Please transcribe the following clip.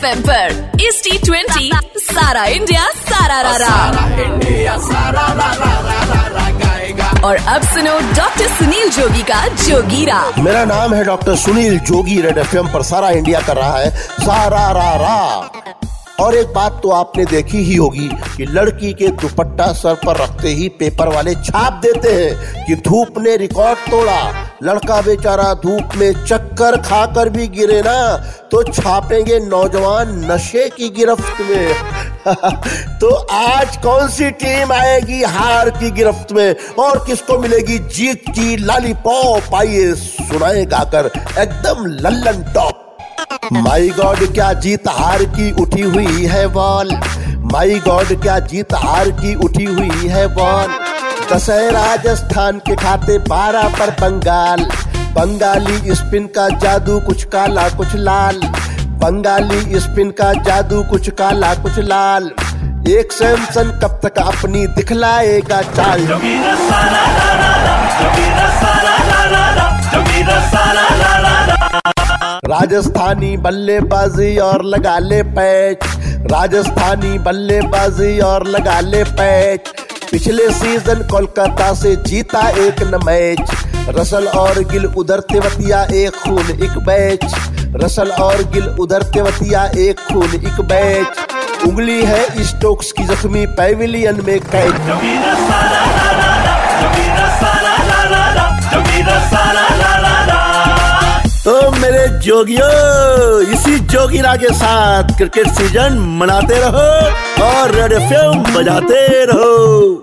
F M पर इस T twenty सारा इंडिया सारा रा रा। इंडिया सारा रा रा रा रा रा गाएगा। और अब सुनो डॉक्टर सुनील जोगी का जोगीरा मेरा नाम है doctor Sunil Jogi red F पर सारा इंडिया कर रहा है। सारा रा रा। और एक बात तो आपने देखी ही होगी कि लड़की के दुपट्टा सर पर रखते ही पेपर वाले छाप देते हैं कि धूप ने रिकॉर्ड तोड़ा। लड़का बेचारा धूप में चक्कर खाकर भी गिरे ना तो छापेंगे नौजवान नशे की गिरफ्त में। तो आज कौन सी टीम आएगी हार की गिरफ्त में? और किसको मिलेगी जीत की लाली लॉलीपॉप? आइए सुनाए गाकर एकदम लल्लन टॉप। माई गॉड, क्या जीत हार की उठी हुई है बॉल? माई गॉड, क्या जीत हार की उठी हुई है बॉल? दशहरा राजस्थान के खाते बारह पर बंगाल। बंगाली स्पिन का जादू कुछ काला, कुछ लाल। बंगाली स्पिन का जादू कुछ काला, कुछ लाल। एक सैमसन कब तक अपनी दिखलाएगा चाल. राजस्थानी बल्लेबाजी और लगा ले पैच। राजस्थानी बल्लेबाजी और लगा ले पैच। पिछले सीज़न कोलकाता से जीता एक न मैच रसल और गिल उधर तेवतिया एक खून, एक बैच। रसल और गिल उधर तेवतिया एक खून, एक बैच। उंगली है स्टोक्स की जख्मी पैविलियन में कैच. तो मेरे जोगियो, इसी जोगिरा के साथ क्रिकेट सीज़न मनाते रहो और रेड एफ़ बजाते रहो।